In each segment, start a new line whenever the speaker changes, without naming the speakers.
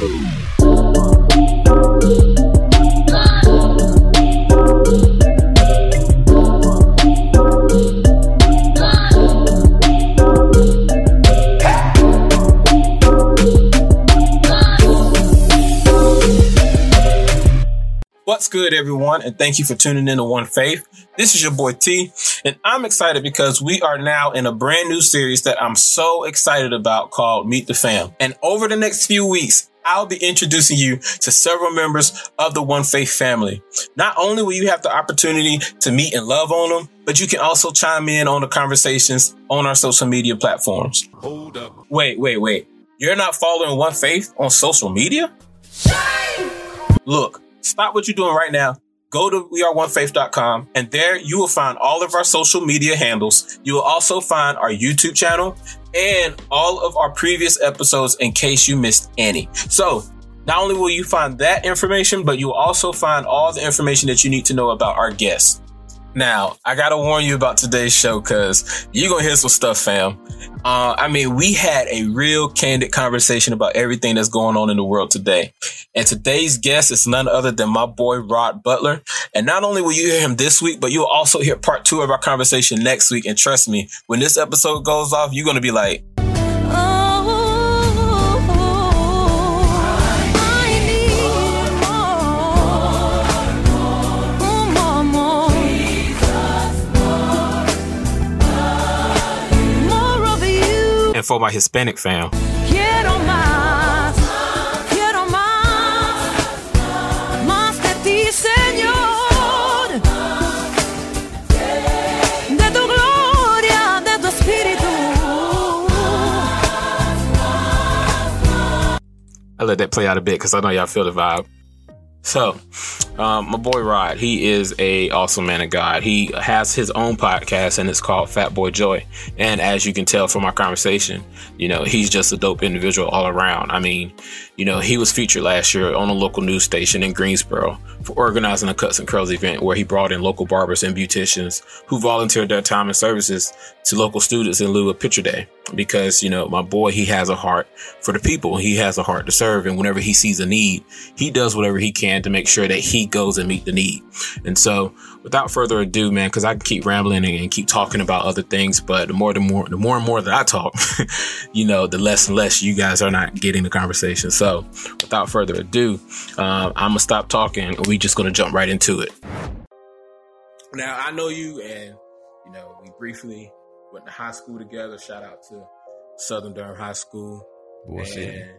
What's good, everyone, and thank you for tuning in to One Faith. This is your boy T, and I'm excited because we are now in a brand new series that I'm so excited about called Meet the Fam. And over the next few weeks, I'll be introducing you to several members of the One Faith family. Not only will you have the opportunity to meet and love on them, but you can also chime in on the conversations on our social media platforms.
Hold up.
Wait, wait, wait. You're not following One Faith on social media? Look, stop what you're doing right now. Go to weareonefaith.com and there you will find all of our social media handles. You will also find our YouTube channel and all of our previous episodes in case you missed any. So, not only will you find that information, but you'll also find all the information that you need to know about our guests. Now, I gotta warn you about today's show because you're gonna hear some stuff, fam. Uh, I mean, we had a real candid conversation about everything that's going on in the world today. And today's guest is none other than my boy Rod Butler. And not only will you hear him this week, but you'll also hear part two of our conversation next week. And trust me, when this episode goes off, you're gonna be like, and for my Hispanic fam.
Quiero más, quiero más, más de ti, Señor. De tu gloria, de tu espíritu.
I let that play out a bit because I know y'all feel the vibe. So, um, my boy Rod, he is a awesome man of God. He has his own podcast and it's called Fat Boy Joy. And as you can tell from our conversation, you know, he's just a dope individual all around. I mean, you know, he was featured last year on a local news station in Greensboro for organizing a Cuts and Curls event where he brought in local barbers and beauticians who volunteered their time and services to local students in lieu of picture day. Because, you know, my boy, he has a heart for the people. He has a heart to serve. And whenever he sees a need, he does whatever he can to make sure that he goes and meet the need. And so without further ado, man, because I can keep rambling and, and keep talking about other things, but the more, the more, the more and more that I talk, you know, the less and less you guys are not getting the conversation. So without further ado, uh, I'm gonna stop talking and we just gonna jump right into it. Now I know you, and you know we briefly went to high school together. Shout out to Southern Durham High School.
Boy, shit.
and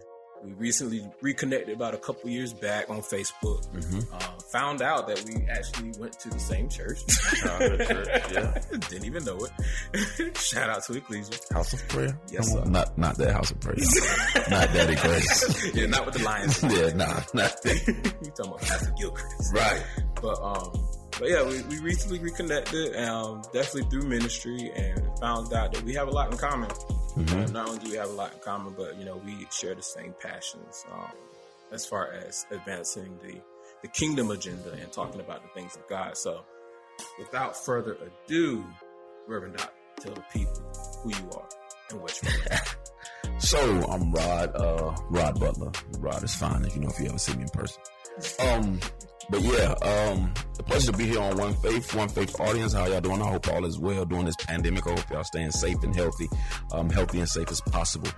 we recently reconnected about a couple years back on Facebook. Uh, found out that we actually went to the same church.
Church, yeah.
Didn't even know it. Shout out to Ecclesia.
House of prayer?
Yes, sir.
Not not that house of prayer. not Daddy Grace.
Yeah, not with the Lions.
yeah, nah, not that.
you talking about Pastor Gilchrist.
Right.
But um, but yeah, we, we recently reconnected, um, definitely through ministry, and found out that we have a lot in common.
Mhm.
Uh, not only do we have a lot in common, but you know we share the same passions um, as far as advancing the the kingdom agenda and talking about the things of God. So, without further ado, Reverend Doc, tell the people who you are and what you are.
So I'm Rod, uh, Rod Butler. Rod is fine if you know if you ever see me in person. Um, but yeah, um, a pleasure to be here on One Faith, One Faith audience. How y'all doing? I hope all is well during this pandemic. I hope y'all staying safe and healthy, um, healthy and safe as possible.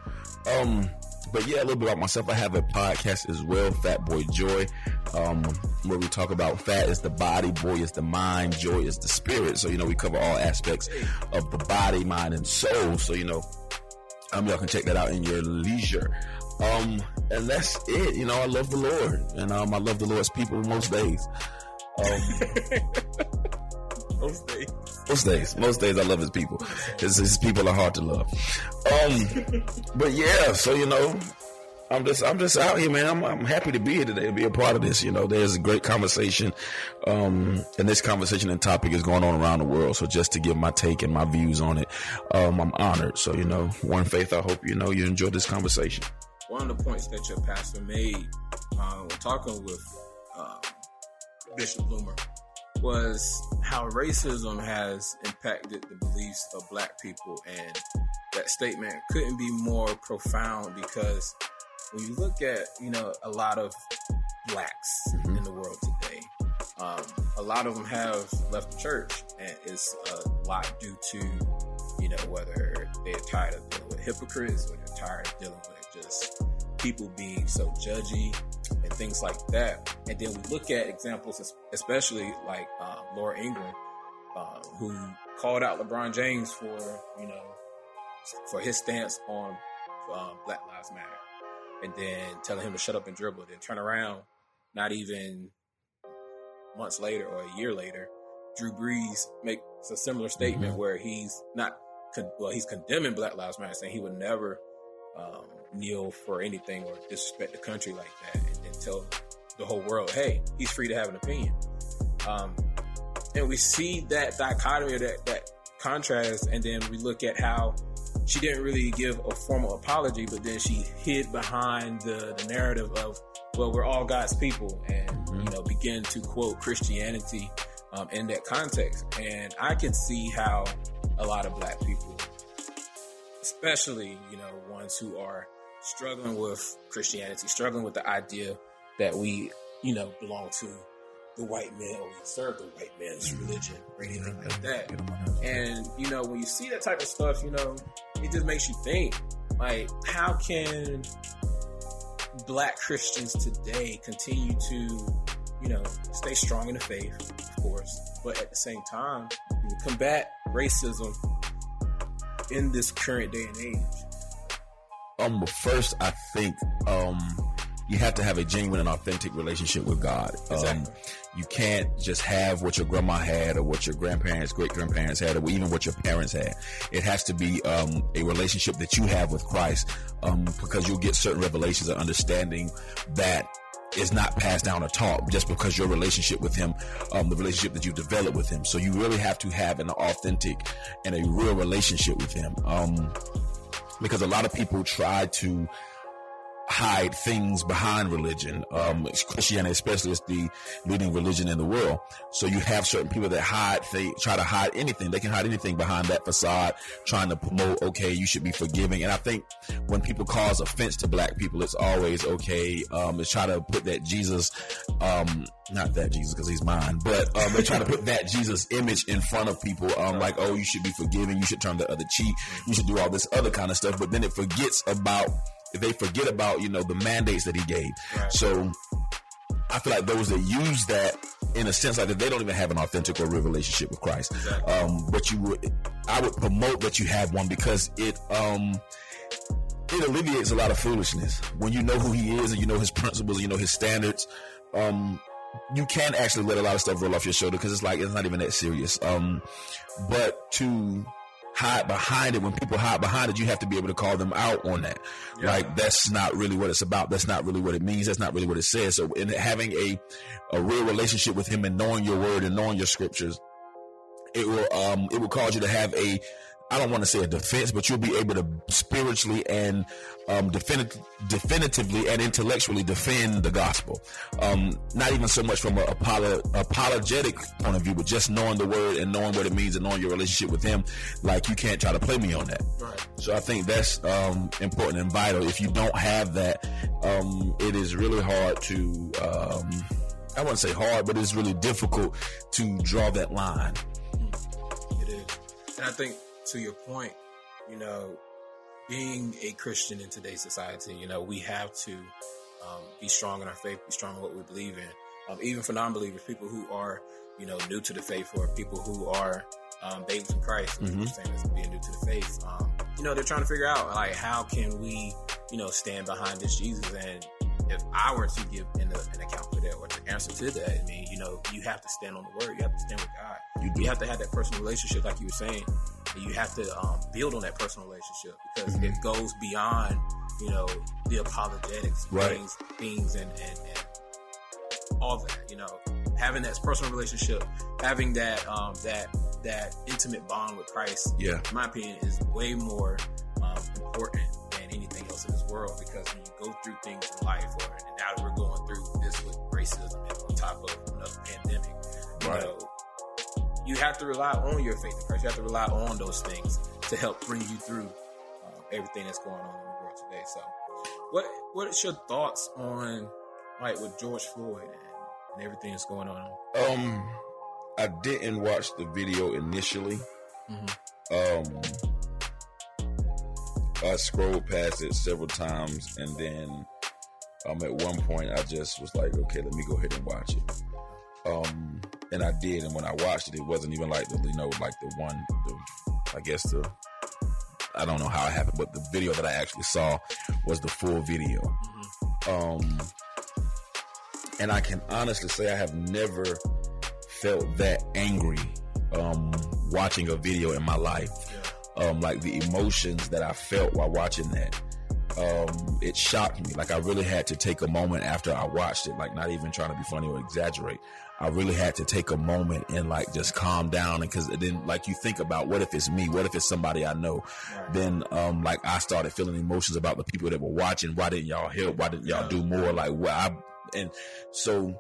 Um, but yeah, a little bit about myself. I have a podcast as well, Fat Boy Joy, um, where we talk about fat is the body, boy is the mind, joy is the spirit. So, you know, we cover all aspects of the body, mind, and soul. So, you know, um, y'all can check that out in your leisure. Um, and that's it. You know, I love the Lord, and um, I love the Lord's people most days. Um,
Those days.
most days, most days, I love His people. His, his people are hard to love. Um, but yeah, so you know, I'm just, I'm just out here, man. I'm, I'm happy to be here today to be a part of this. You know, there's a great conversation, um, and this conversation and topic is going on around the world. So just to give my take and my views on it, um, I'm honored. So you know, one faith. I hope you know you enjoyed this conversation.
One of the points that your pastor made uh, when talking with um, Bishop Bloomer was how racism has impacted the beliefs of black people. And that statement couldn't be more profound because when you look at you know a lot of blacks
Mhm.
in the world today, um, a lot of them have left the church, and it's a lot due to you know whether they're tired of dealing with hypocrites or they're tired of dealing with just people being so judgy and things like that. And then we look at examples, especially like uh, Laura Ingraham, uh, who called out LeBron James for you know for his stance on um, Black Lives Matter, and then telling him to shut up and dribble. Then turn around, not even months later or a year later, Drew Brees makes a similar statement
Mhm.
where he's not con- well, he's condemning Black Lives Matter, saying he would never um, kneel for anything or disrespect the country like that, and then tell the whole world, hey, he's free to have an opinion. Um, and we see that dichotomy, or that that contrast, and then we look at how she didn't really give a formal apology, but then she hid behind the, the narrative of, well, we're all God's people, and
Mhm.
you know, begin to quote Christianity um, in that context. And I can see how a lot of black people, especially you know ones who are struggling with Christianity, struggling with the idea that we, you know, belong to the white man or we serve the white man's mm-hmm. religion or anything like that.
Get 'em on that.
And you know, when you see that type of stuff, you know, it just makes you think, like, how can black Christians today continue to, you know, stay strong in the faith, of course, but at the same time, combat racism in this current day and age?
um first I think um you have to have a genuine and authentic relationship with God. Um,
Exactly.
you can't just have what your grandma had or what your grandparents, great grandparents had, or even what your parents had. It has to be um, a relationship that you have with Christ, um, because you'll get certain revelations and understanding that is not passed down or taught just because your relationship with Him, um, the relationship that you develop with Him. So you really have to have an authentic and a real relationship with Him. Um, because a lot of people try to hide things behind religion. Um, Christianity, especially, is the leading religion in the world. So you have certain people that hide, they try to hide anything. They can hide anything behind that facade, trying to promote, okay, you should be forgiving. And I think when people cause offense to black people, it's always okay. Um, it's try to put that Jesus, um, not that Jesus because he's mine, but um, they try to put that Jesus image in front of people. Um, like, oh, you should be forgiving. You should turn the other cheek. You should do all this other kind of stuff. But then it forgets about they forget about you know the mandates that he gave.
Right.
So I feel like those that use that in a sense like that they don't even have an authentic or real relationship with Christ.
Exactly.
Um, but you would, I would promote that you have one because it um it alleviates a lot of foolishness when you know who he is and you know his principles you know his standards. Um, you can actually let a lot of stuff roll off your shoulder because it's like it's not even that serious. Um, but to hide behind it when people hide behind it, you have to be able to call them out on that.
Yeah.
Like that's not really what it's about. That's not really what it means. That's not really what it says. So in having a a real relationship with him and knowing your word and knowing your scriptures, it will um it will cause you to have a I don't want to say a defense, but you'll be able to spiritually and um, definit- definitively and intellectually defend the gospel. Um, not even so much from an apolo- apologetic point of view, but just knowing the word and knowing what it means and knowing your relationship with Him. Like you can't try to play me on that.
Right.
So I think that's um, important and vital. If you don't have that, um, it is really hard to. Um, I wouldn't say hard, but it's really difficult to draw that line.
It is. And I think to your point, you know, being a Christian in today's society, you know, we have to um, be strong in our faith, be strong in what we believe in. Um, even for non-believers, people who are, you know, new to the faith or people who are um, babes in Christ, mm
Mhm.
saying as being new to the faith, um, you know, they're trying to figure out like how can we, you know, stand behind this Jesus and if I were to give an, an account for that or the answer to that, I mean, you know, you have to stand on the word. You have to stand with God.
You.
You have to have that personal relationship, like you were saying. And you have to um, build on that personal relationship because
Mhm.
it goes beyond, you know, the apologetics,
Right.
things, things, and, and, and all that. You know, having that personal relationship, having that um, that that intimate bond with Christ,
Yeah.
in my opinion, is way more um, important than anything else in this world. Because when you go through things in life, or and now that we're going through this with racism and on top of another pandemic, you
Right.
know, you have to rely on your faith in Christ. You have to rely on those things to help bring you through uh, everything that's going on in the world today. So, What What's your thoughts on like with George Floyd and, and everything that's going on?
Um, I didn't watch the video initially. Um, I scrolled past it several times, and then um, at one point I just was like, okay, let me go ahead and watch it. Um, and I did, and when I watched it, it wasn't even like the you know like the one, the I guess the I don't know how it happened, but the video that I actually saw was the full video. Um, and I can honestly say I have never felt that angry um, watching a video in my life. Um, like the emotions that I felt while watching that, um, it shocked me. Like I really had to take a moment after I watched it, like not even trying to be funny or exaggerate. I really had to take a moment and like just calm down. And cause then like you think about what if it's me? What if it's somebody I know? Then, um, like I started feeling emotions about the people that were watching. Why didn't y'all help? Why didn't y'all do more? Like what I, and so,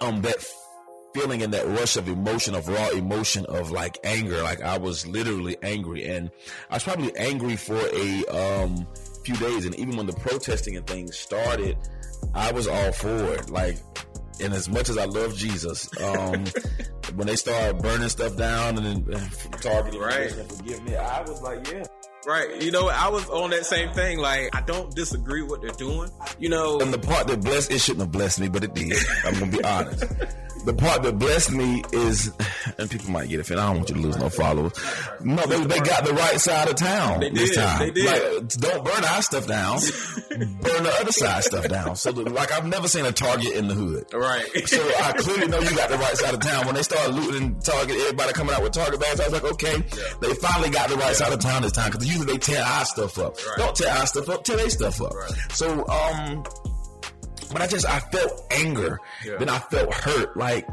um, that feeling in that rush of emotion, of raw emotion of like anger. Like I was literally angry and I was probably angry for a, um, few days. And even when the protesting and things started, I was all for it. Like, and as much as I love Jesus, um, when they started burning stuff down and then targeting
Right.
and forgive me, I was like, yeah.
Right. You know, I was on that same thing. Like, I don't disagree with what they're doing. You know,
And the part that blessed it shouldn't have blessed me, but it did. I'm gonna be honest. The part that blessed me is, and people might get offended. I don't want you to lose no followers. No, they, they got the right side of town
They
this
did,
time.
they did.
Like, don't burn our stuff down. burn the other side stuff down. So, like, I've never seen a Target in the hood.
right.
So I clearly know you got the right side of town. When they started looting Target, everybody coming out with Target bags, I was like, okay, they finally got the right side of town this time because usually they tear our stuff up.
Right.
Don't tear our stuff up, tear their stuff up.
Right.
So, um, but I just I felt anger,
Yeah.
then I felt hurt, like.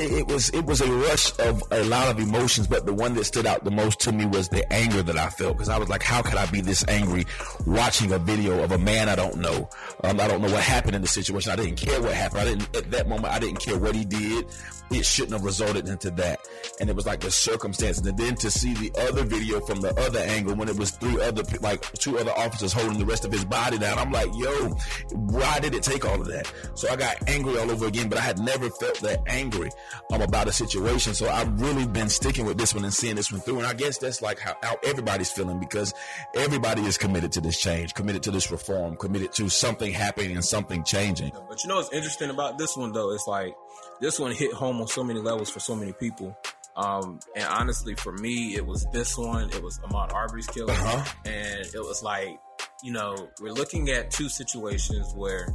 It it was it was a rush of a lot of emotions, but the one that stood out the most to me was the anger that I felt because I was like, how could I be this angry watching a video of a man I don't know? Um, I don't know what happened in the situation. I didn't care what happened. I didn't at that moment. I didn't care what he did. It shouldn't have resulted into that. And it was like the circumstances. And then to see the other video from the other angle when it was three other like two other officers holding the rest of his body down, I'm like, yo, why did it take all of that? So I got angry all over again, but I had never felt that angry um, about a situation. So I've really been sticking with this one and seeing this one through. And I guess that's like how, how everybody's feeling because everybody is committed to this change, committed to this reform, committed to something happening and something changing.
But you know what's interesting about this one though? It's like this one hit home on so many levels for so many people. Um, and honestly, for me, it was this one. It was Ahmaud Arbery's killer,
Uh-huh.
and it was like, you know, we're looking at two situations where,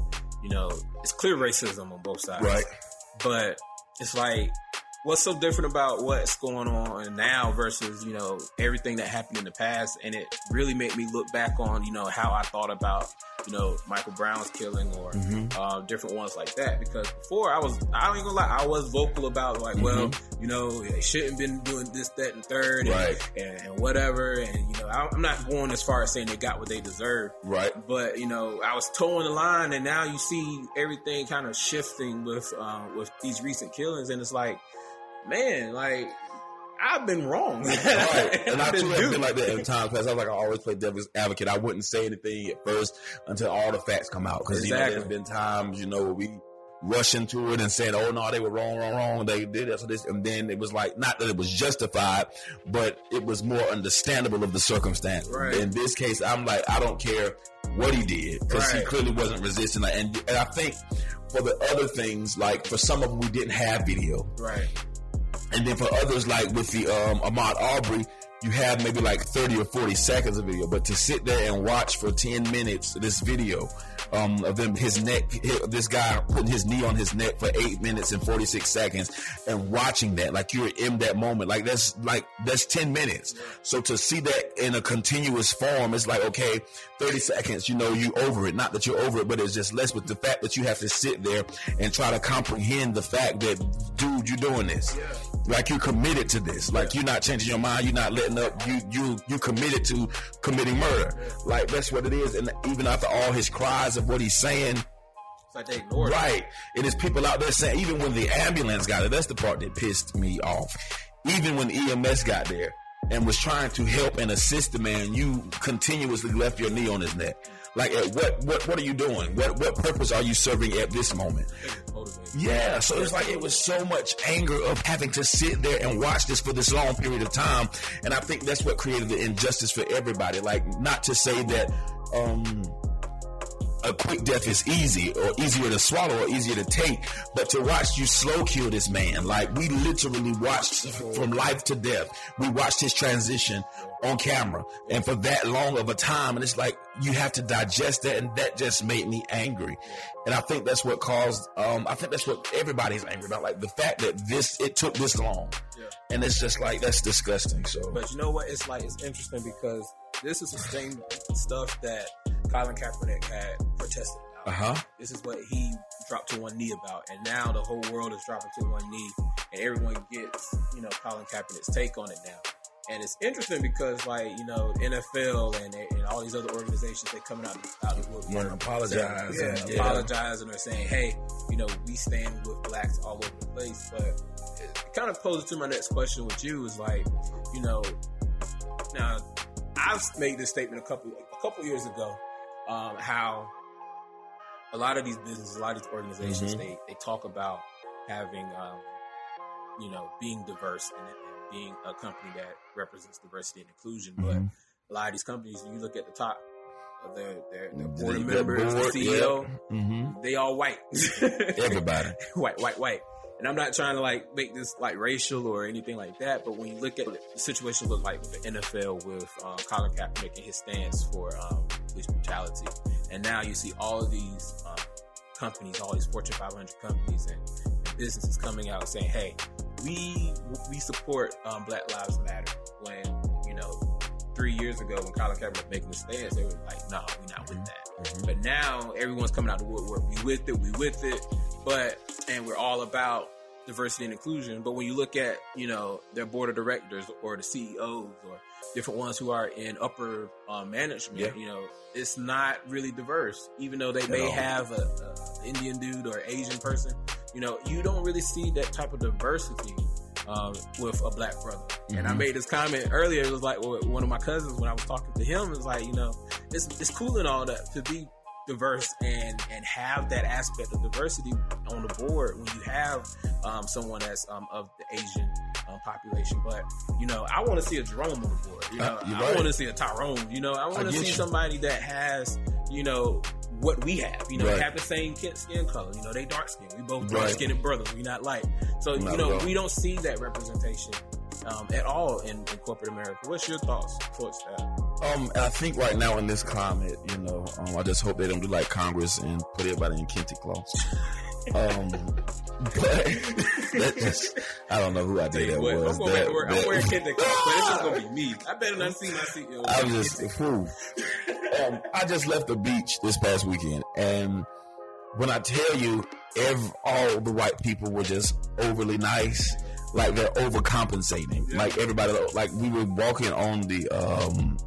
you know, it's clear racism on both sides,
Right.
But it's like, what's so different about what's going on now versus you know everything that happened in the past? And it really made me look back on you know how I thought about you know Michael Brown's killing or uh, different ones like that. Because before I was, I ain't gonna lie, I was vocal about like, well, you know, they shouldn't been doing this, that, and third, and,
Right.
and, and whatever. And you know, I- I'm not going as far as saying they got what they deserve,
Right.
but you know, I was toeing the line, and now you see everything kind of shifting with uh, with these recent killings, and it's like, man, like I've been wrong,
right. And I
I've
too have been like that in times past. I was like, I always play devil's advocate. I wouldn't say anything at first until all the facts come out. Because you know, there's been times, you know, we rush into it and saying, "Oh no, they were wrong, wrong, wrong. They did this, or this," and then it was like, not that it was justified, but it was more understandable of the circumstance.
Right.
In this case, I'm like, I don't care what he did because he clearly wasn't resisting. And and I think for the other things, like for some of them, we didn't have video.
right,
And then for others, like with the um, Ahmaud Arbery, you have maybe like 30 or 40 seconds of video. But to sit there and watch for 10 minutes this video um, of them, his neck, hi- this guy putting his knee on his neck for eight minutes and 46 seconds and watching that, like you're in that moment, like that's like, that's 10 minutes. So to see that in a continuous form, it's like, okay, 30 seconds, you know, you over it. Not that you're over it, but it's just less. But the fact that you have to sit there and try to comprehend the fact that, dude, you're doing this. Like you're committed to this. Like you're not changing your mind. You're not letting up. You you you committed to committing murder. Like that's what it is. And even after all his cries of what he's saying,
it's like they ignored it.
Right. And there's people out there saying, even when the ambulance got it, that's the part that pissed me off. Even when EMS got there and was trying to help and assist the man, you continuously left your knee on his neck. Like, at what what what are you doing? What what purpose are you serving at this moment? Yeah, so it's like it was so much anger of having to sit there and watch this for this long period of time, and I think that's what created the injustice for everybody. Like, not to say that um a quick death is easy or easier to swallow or easier to take, but to watch you slow kill this man, like we literally watched from life to death. We watched his transition on camera and for that long of a time. And it's like, you have to digest that. And that just made me angry. And I think that's what caused, um, I think that's what everybody's angry about. Like the fact that this, it took this long.
Yeah.
And it's just like, that's disgusting. So,
But you know what? It's like it's interesting because this is the same stuff that Colin Kaepernick had protested about.
uh huh.
This is what he dropped to one knee about, and now the whole world is dropping to one knee, and everyone gets you know Colin Kaepernick's take on it now. And it's interesting because like you know NFL and, and all these other organizations they coming out out of woodwork,
Want to apologize.
yeah,
and-
or saying, hey, you know, we stand with blacks all over the place. But it, it kind of poses to my next question with you is like, you know, now I've made this statement a couple a couple years ago, um, how a lot of these businesses, a lot of these organizations,
Mhm.
they they talk about having, um, you know, being diverse and, and being a company that represents diversity and inclusion. But
Mhm.
a lot of these companies, you look at the top of their their, their
The-
board
the
members,
board,
the CEO,
yeah. Mhm.
they all white.
Everybody.
white, white, white. And I'm not trying to like make this like racial or anything like that, but when you look at the situation look like with the NFL with um, Colin Kaepernick and his stance for um, police brutality, and now you see all of these um, companies, all these Fortune 500 companies and, and businesses coming out saying, "Hey, we we support um, Black Lives Matter." When you know, three years ago when Colin Kaepernick making the stance, they were like, "No, we're not with that."
Mhm.
But now everyone's coming out the woodwork. We with it, we with it, but and we're all about diversity and inclusion. But when you look at you know their board of directors or the CEOs or different ones who are in upper uh, management,
Yeah.
you know, it's not really diverse. Even though they may have a, a Indian dude or Asian person, you know, you don't really see that type of diversity. Um, with a black brother, and I
Mhm.
made this comment earlier. It was like well, one of my cousins when I was talking to him. It was like, you know, it's it's cool and all that to be diverse and and have that aspect of diversity on the board when you have um, someone that's um, of the Asian um, population. But you know, I want to see a Jerome on the board. You know,
Uh,
I
right.
want to see a Tyrone. You know, I want to see
you.
somebody that has you know what we have. You know,
Right.
have the same skin color. You know, they dark skin. We both dark
Right.
skinned brothers. We not light. So
Not
you know, we don't see that representation. Um, at all in, in corporate America. What's your thoughts towards that?
Um, I think right now in this climate, you know, um, I just hope they don't do like Congress and put everybody in kente cloths. Um, but that just, I don't know who I did that
What,
was.
I'm
That-
to work. I'm
that-
wearing kid but it's just gonna be me. I better not see my CEO.
I just, whew. um, I just left the beach this past weekend, and when I tell you, ev- all the white people were just overly nice, like they're overcompensating. Like everybody, like we were walking on the um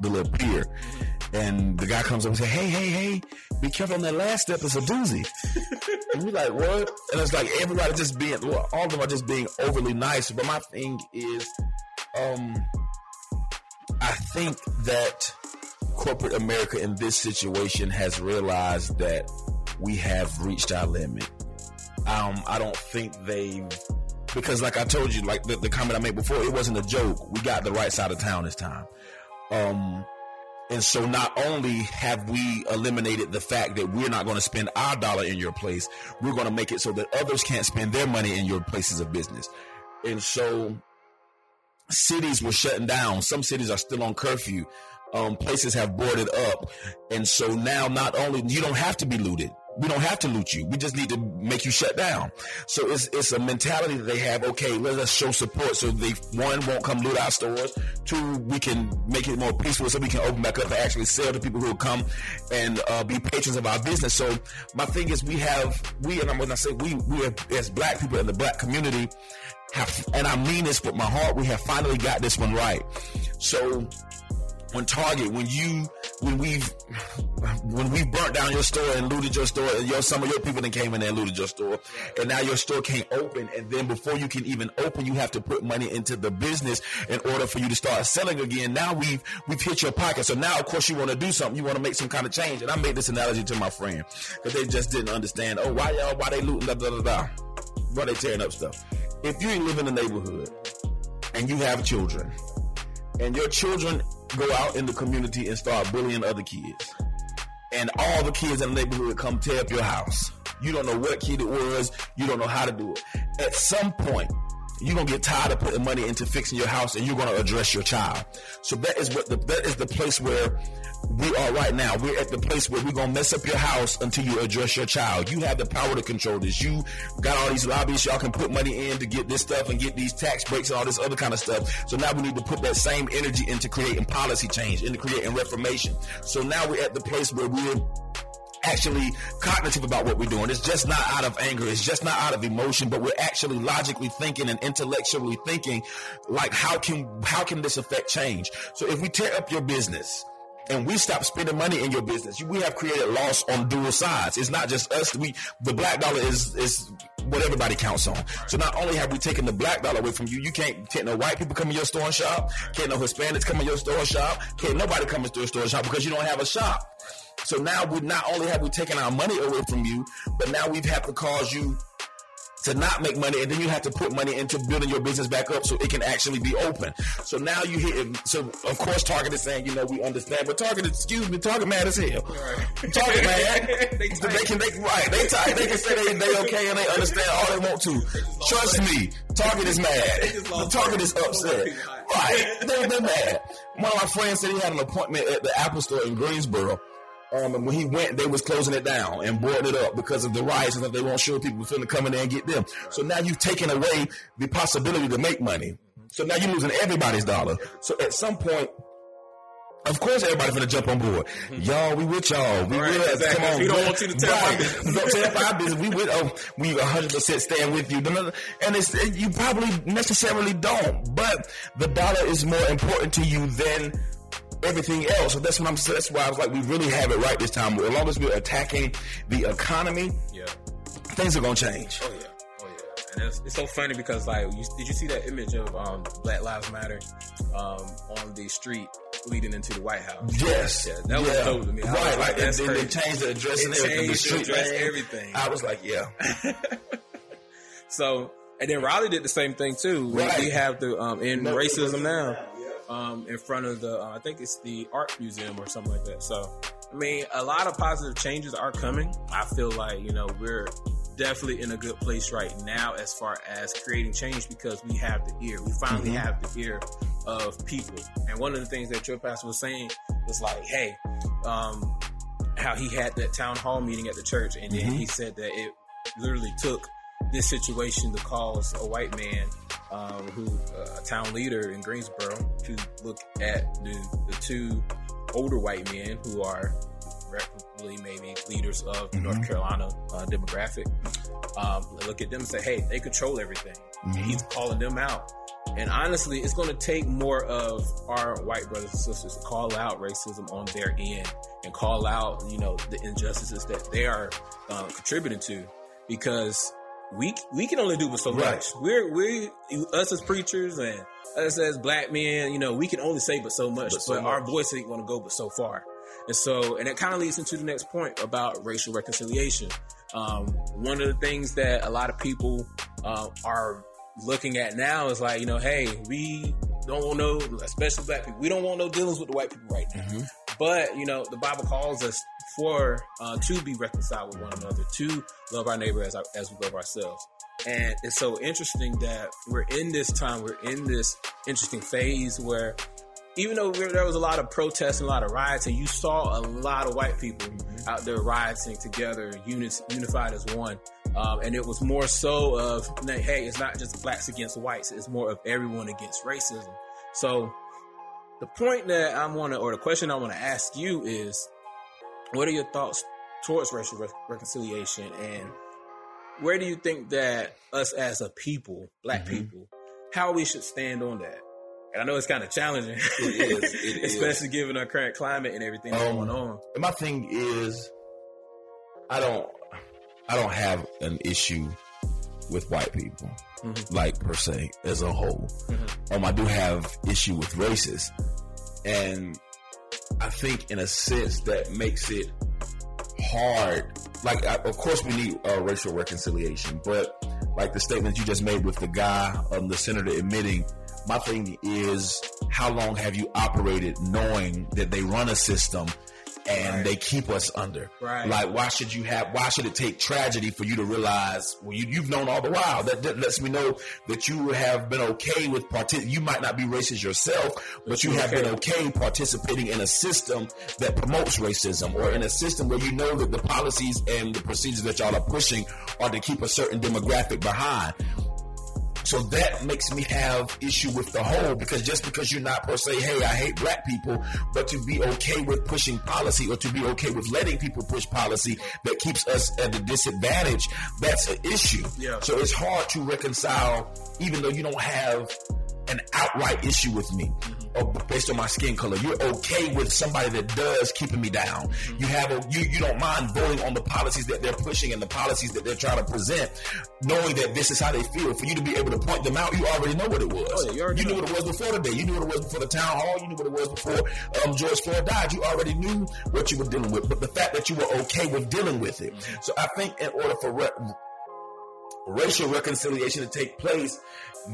the little pier, and the guy comes up and say, "Hey, hey, hey, be careful on that last step. It's a doozy." and we like, "What?" And it's like everybody just being, well, all of them are just being overly nice. But my thing is, um. I think that corporate America in this situation has realized that we have reached our limit. Um, I don't think they've because, like I told you, like the, the comment I made before, it wasn't a joke. We got the right side of town this time. Um, and so not only have we eliminated the fact that we're not going to spend our dollar in your place, we're going to make it so that others can't spend their money in your places of business. And so cities were shutting down. Some cities are still on curfew. Um, places have boarded up. And so now not only, you don't have to be looted. We don't have to loot you. We just need to make you shut down. So it's, it's a mentality that they have. Okay, let us show support. So they, one, won't come loot our stores. Two, we can make it more peaceful so we can open back up and actually sell to people who will come and, uh, be patrons of our business. So my thing is we have, we, and I'm going to say we, we have, as black people in the black community, have, and I mean this with my heart, we have finally got this one right. So when Target, when you when we've when we burnt down your store and looted your store, and your some of your people then came in there and looted your store, and now your store can't open, and then before you can even open, you have to put money into the business in order for you to start selling again. Now we've we've hit your pocket, so now of course you want to do something, you want to make some kind of change. And I made this analogy to my friend because they just didn't understand. Oh, why y'all? Why they looting? Da da da da. Why they tearing up stuff? If you live in a neighborhood and you have children, and your children go out in the community and start bullying other kids, and all the kids in the neighborhood come tear up your house. You don't know what kid it was. You don't know how to do it. At some point, you're gonna get tired of putting money into fixing your house, and you're gonna address your child. So that is what the that is the place where we are right now. We're at the place where we're gonna mess up your house until you address your child. You have the power to control this. You got all these lobbyists. Y'all can put money in to get this stuff and get these tax breaks and all this other kind of stuff. So now we need to put that same energy into creating policy change, into creating reformation. So now we're at the place where we're actually cognitive about what we're doing. It's just not out of anger. It's just not out of emotion, but we're actually logically thinking and intellectually thinking like how can how can this affect change? So if we tear up your business and we stop spending money in your business, we have created loss on dual sides. It's not just us. We the black dollar is is what everybody counts on. So not only have we taken the black dollar away from you, you can't can't no white people come in your store and shop, can't no Hispanics come in your store and shop, can't nobody come into your store and shop because you don't have a shop. So now we not only have we taken our money away from you, but now we've had to cause you to not make money, and then you have to put money into building your business back up so it can actually be open. So now you hit. So of course, Target is saying, you know, we understand, but Target, excuse me, Target mad as hell. Target man, they, can, they right, they tight. They can say they, they okay and they understand all they want to. Trust me, Target is mad. Target is upset. Right, they, they're mad. One of my friends said he had an appointment at the Apple Store in Greensboro. Um, and when he went, they was closing it down and boarding it up because of the riots and that they won't sure people finna come in there and get them. So now you've taken away the possibility to make money. So now you're losing everybody's dollar. So at some point, of course, everybody finna jump on board. Y'all, we with y'all. We
Right,
with
exactly.
Come on,
We don't want you to our
Right.
business.
Don't tear our business. We with. Oh, we 100 percent stand with you. And it's you probably necessarily don't, but the dollar is more important to you than everything else. So that's what I'm. That's why I was like, we really have it right this time. As long as we're attacking the economy,
Yeah.
things are gonna change.
Oh yeah, oh yeah, and it's, it's so funny because like, you, did you see that image of um, Black Lives Matter um, on the street leading into the White House?
Yes,
Yeah, that was dope to me. I
Right,
like,
like
that's
they
crazy.
changed the address and everything. The
changed the
street
address, everything.
I was like, yeah.
So, and then Raleigh did the same thing too. We,
Right.
we have the um, in racism now, um, in front of the uh, I think it's the art museum or something like that. So, I mean, a lot of positive changes are coming. I feel like you know we're definitely in a good place right now as far as creating change because we have the ear. We finally
Mhm.
have the ear of people. And one of the things that your pastor was saying was like, hey, um, how he had that town hall meeting at the church, and then
Mhm.
he said that it literally took this situation to cause a white man, um, who uh, a town leader in Greensboro, to look at the, the two older white men who are reputably maybe leaders of the North
Mhm.
Carolina uh, demographic. Um, look at them and say, hey, they control everything.
Mhm.
he's calling them out. And honestly, it's going to take more of our white brothers and sisters to call out racism on their end and call out, you know, the injustices that they are uh, contributing to, because we we can only do but so
Right.
much. We're we us as preachers and us as black men, you know, we can only say but so much.
But
But,
so
our voice ain't going to go but so far. And so, and it kind of leads into the next point about racial reconciliation. Um, one of the things that a lot of people uh, are looking at now is like, you know, hey, we don't want no, especially black people, we don't want no dealings with the white people right now.
Mhm.
But you know, the Bible calls us for uh, to be reconciled with one another, to love our neighbor as our, as we love ourselves. And it's so interesting that we're in this time, we're in this interesting phase where even though there was a lot of protests and a lot of riots, and you saw a lot of white people out there rioting together, unis, unified as one. Um, and it was more so of, hey, it's not just blacks against whites; it's more of everyone against racism. So, the point that I want to, or the question I want to ask you is, what are your thoughts towards racial re- reconciliation, and where do you think that us as a people, black
Mhm.
people, how we should stand on that?
And I know it's kind of challenging,
It is, it is.
especially given our current climate and everything
Um,
going on.
My thing is, I don't, I don't have an issue with white people,
Mhm.
like per se as a whole.
Mhm.
Um, I do have issue with races, and I think in a sense that makes it hard. Like, I, of course, we need uh, racial reconciliation, but like the statement you just made with the guy, um, the senator admitting, my thing is, how long have you operated knowing that they run a system and
Right.
they keep us under?
Right.
Like, why should you have? Why should it take tragedy for you to realize? Well, you, you've known all the while. That, that lets me know that you have been okay with partic. You might not be racist yourself, but, you have been okay participating in a system that promotes racism, or in a system where you know that the policies and the procedures that y'all are pushing are to keep a certain demographic behind. So that makes me have issue with the whole because just because you're not per se, hey, I hate black people, but to be okay with pushing policy or to be okay with letting people push policy that keeps us at a disadvantage, that's an issue.
Yeah.
So it's hard to reconcile, even though you don't have an outright issue with me or based on my skin color. You're okay with somebody that does keeping me down. You have a you you don't mind voting on the policies that they're pushing and the policies that they're trying to present, knowing that this is how they feel. For you to be able to point them out, you already know what it was.
Oh, yeah, you already
knew
know.
what it was before the day. You knew what it was before the town hall. You knew what it was before um, George Floyd died. You already knew what you were dealing with. But the fact that you were okay with dealing with it. So I think in order for re- racial reconciliation to take place,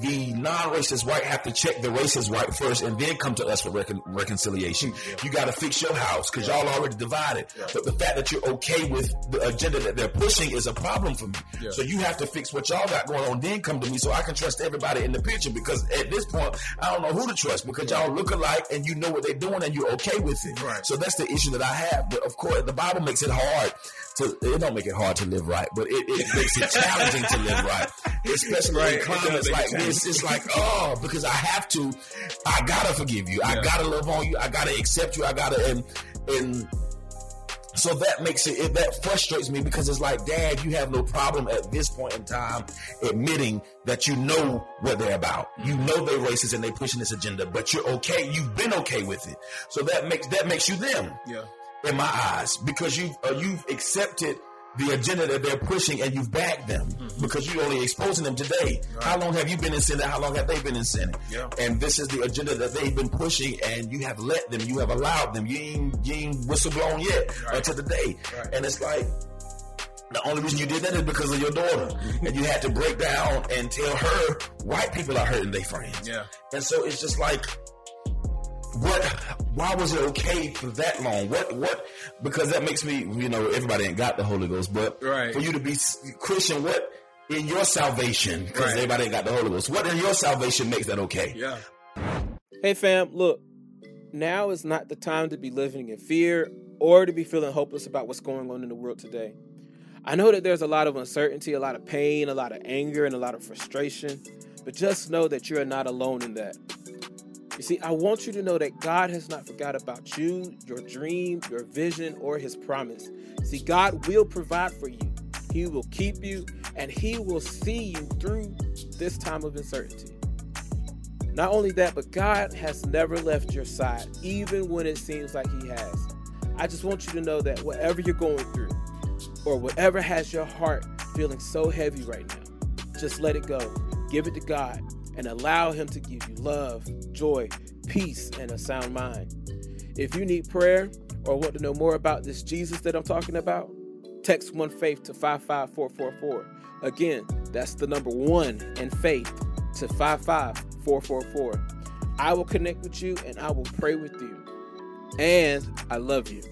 the non-racist white have to check the racist white first and then come to us for recon- reconciliation. You got to fix your house because y'all already divided. But the fact that you're okay with the agenda that they're pushing is a problem for me.
Yeah.
So you have to fix what y'all got going on, then come to me so I can trust everybody in the picture because at this point, I don't know who to trust because y'all look alike and you know what they're doing and you're okay with it.
Right.
So that's the issue that I have. But of course, the Bible makes it hard to, it don't make it hard to live right, but it, it makes it challenging to live right. Especially
Right,
in climates like this. It's like, oh, because I have to, I gotta forgive you. I gotta love on you. I gotta accept you. I gotta, and, and, so that makes it, it that frustrates me because it's like, Dad, you have no problem at this point in time admitting that you know what they're about. You know they're racist and they pushing this agenda, but you're okay. You've been okay with it. So that makes that makes you them
Yeah.
In my eyes because you uh, you've accepted the agenda that they're pushing and you've backed them because you're only exposing them today. How long have you been in Senate? How long have they been in Senate?
Yeah.
And this is the agenda that they've been pushing, and you have let them. You have allowed them. You ain't, you ain't whistleblown yet
Right.
until today.
Right.
And it's like. The only reason you did that is because of your daughter. and you had to break down and tell her white people are hurting their friends.
Yeah.
And so it's just like, what? Why was it okay for that long? What? What? Because that makes me, you know, everybody ain't got the Holy Ghost, but
Right.
for you to be Christian, what in your salvation? Because
Right.
everybody ain't got the Holy Ghost. What in your salvation makes that okay?
Yeah.
Hey fam, look, now is not the time to be living in fear or to be feeling hopeless about what's going on in the world today. I know that there's a lot of uncertainty, a lot of pain, a lot of anger, and a lot of frustration, but just know that you are not alone in that. You see, I want you to know that God has not forgot about you, your dream, your vision, or his promise. See, God will provide for you. He will keep you and he will see you through this time of uncertainty. Not only that, but God has never left your side, even when it seems like He has. I just want you to know that whatever you're going through, or whatever has your heart feeling so heavy right now, just let it go. Give it to God and allow Him to give you love, joy, peace, and a sound mind. If you need prayer or want to know more about this Jesus that I'm talking about, text one faith to 55444. Again, that's the number one and faith to 55444. I will connect with you and I will pray with you. And I love you.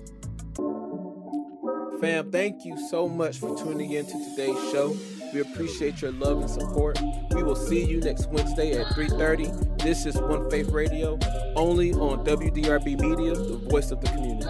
Fam, thank you so much for tuning in to today's show. We appreciate your love and support. We will see you next Wednesday at 3:30. This is One Faith Radio, only on WDRB Media, the voice of the community.